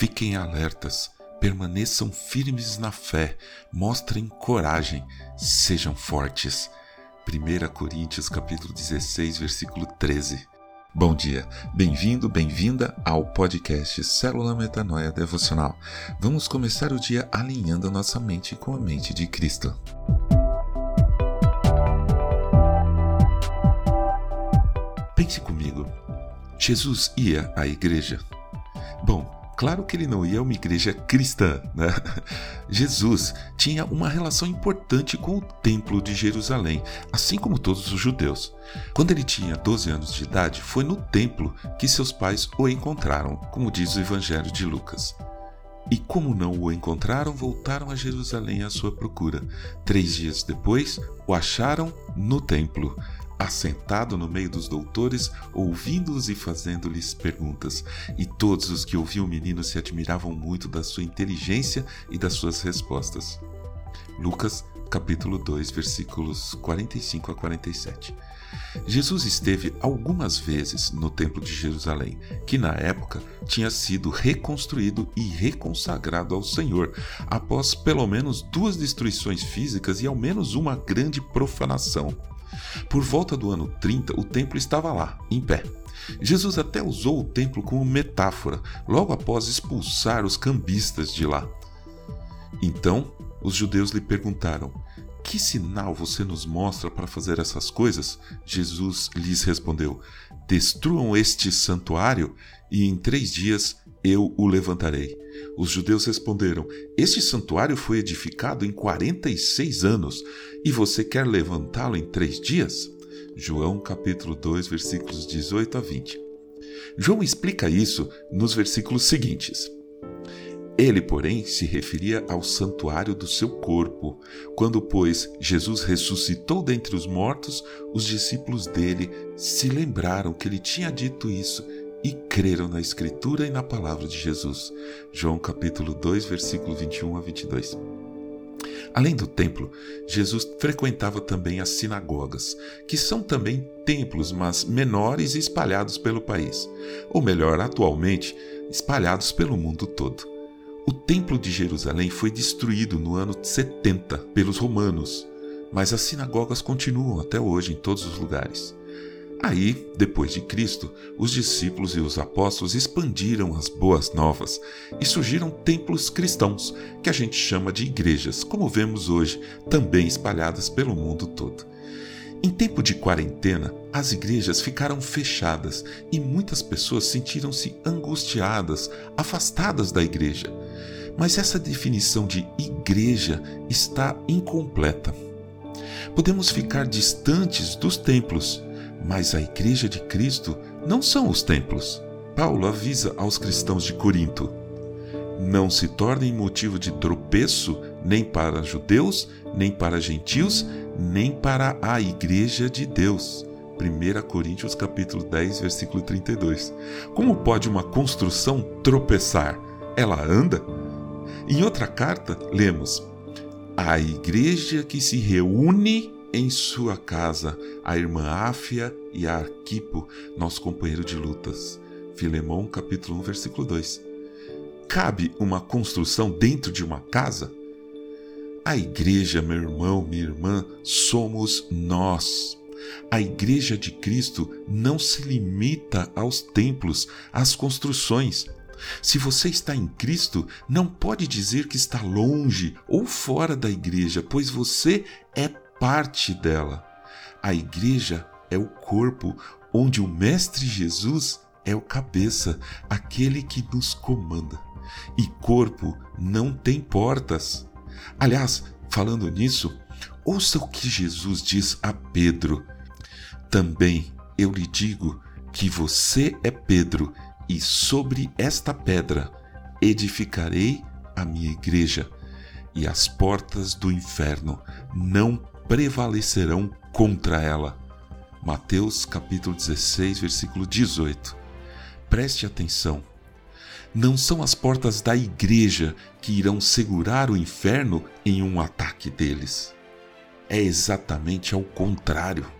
Fiquem alertas, permaneçam firmes na fé, mostrem coragem, sejam fortes. 1 Coríntios capítulo 16, versículo 13. Bom dia, bem-vindo, bem-vinda ao podcast Célula Metanoia Devocional. Vamos começar o dia alinhando a nossa mente com a mente de Cristo. Pense comigo. Jesus ia à igreja? Bom, Claro que ele não ia a uma igreja cristã, né? Jesus tinha uma relação importante com o Templo de Jerusalém, assim como todos os judeus. Quando ele tinha 12 anos de idade, foi no templo que seus pais o encontraram, como diz o Evangelho de Lucas. E como não o encontraram, voltaram a Jerusalém à sua procura. Três dias depois, o acharam no templo assentado no meio dos doutores, ouvindo-os e fazendo-lhes perguntas. E todos os que ouviam o menino se admiravam muito da sua inteligência e das suas respostas. Lucas, capítulo 2, versículos 45 a 47. Jesus esteve algumas vezes no Templo de Jerusalém, que na época tinha sido reconstruído e reconsagrado ao Senhor, após pelo menos duas destruições físicas e ao menos uma grande profanação. Por volta do ano 30, o templo estava lá, em pé. Jesus até usou o templo como metáfora, logo após expulsar os cambistas de lá. Então, os judeus lhe perguntaram: Que sinal você nos mostra para fazer essas coisas? Jesus lhes respondeu: Destruam este santuário e em três dias eu o levantarei. Os judeus responderam: Este santuário foi edificado em 46 anos e você quer levantá-lo em três dias? João capítulo 2, versículos 18 a 20. João explica isso nos versículos seguintes. Ele, porém, se referia ao santuário do seu corpo. Quando, pois, Jesus ressuscitou dentre os mortos, os discípulos dele se lembraram que ele tinha dito isso e creram na Escritura e na palavra de Jesus. João capítulo 2, versículo 21 a 22. Além do templo, Jesus frequentava também as sinagogas, que são também templos, mas menores e espalhados pelo país, ou melhor, atualmente, espalhados pelo mundo todo. O Templo de Jerusalém foi destruído no ano 70 pelos romanos, mas as sinagogas continuam até hoje em todos os lugares. Aí, depois de Cristo, os discípulos e os apóstolos expandiram as boas novas e surgiram templos cristãos, que a gente chama de igrejas, como vemos hoje, também espalhadas pelo mundo todo. Em tempo de quarentena, as igrejas ficaram fechadas e muitas pessoas sentiram-se angustiadas, afastadas da igreja. Mas essa definição de igreja está incompleta. Podemos ficar distantes dos templos mas a Igreja de Cristo não são os templos. Paulo avisa aos cristãos de Corinto: não se tornem motivo de tropeço nem para judeus, nem para gentios, nem para a Igreja de Deus. 1 Coríntios capítulo 10, versículo 32. Como pode uma construção tropeçar? Ela anda? Em outra carta, lemos: A igreja que se reúne em sua casa a irmã Áfia e a Arquipo, nosso companheiro de lutas. Filemão, capítulo 1, versículo 2. Cabe uma construção dentro de uma casa? A igreja, meu irmão, minha irmã, somos nós. A igreja de Cristo não se limita aos templos, às construções. Se você está em Cristo, não pode dizer que está longe ou fora da igreja, pois você é parte dela. A igreja é o corpo onde o Mestre Jesus é o cabeça, aquele que nos comanda. E corpo não tem portas. Aliás, falando nisso, ouça o que Jesus diz a Pedro. Também eu lhe digo que você é Pedro, e sobre esta pedra edificarei a minha igreja, e as portas do inferno não prevalecerão contra ela. Mateus capítulo 16, versículo 18. Preste atenção. Não são as portas da igreja que irão segurar o inferno em um ataque deles. É exatamente ao contrário.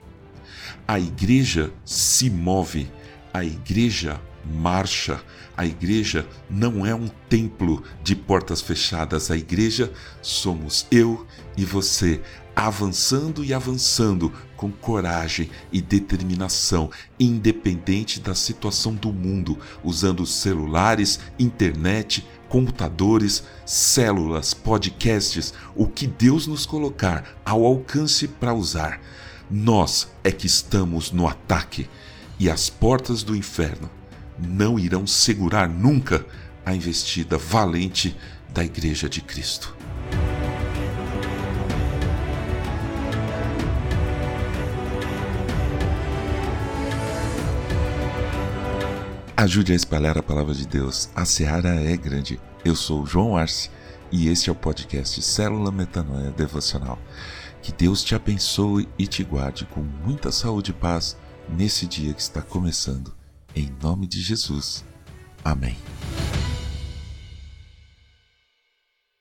A igreja se move, a igreja marcha. A igreja não é um templo de portas fechadas. A igreja somos eu e você, avançando e avançando com coragem e determinação, independente da situação do mundo, usando celulares, internet, computadores, células, podcasts, o que Deus nos colocar ao alcance para usar. Nós é que estamos no ataque e as portas do inferno não irão segurar nunca a investida valente da Igreja de Cristo. Ajude a espalhar a palavra de Deus. A seara é grande. Eu sou João Arce e este é o podcast Célula Metanoia Devocional. Que Deus te abençoe e te guarde com muita saúde e paz nesse dia que está começando. Em nome de Jesus. Amém.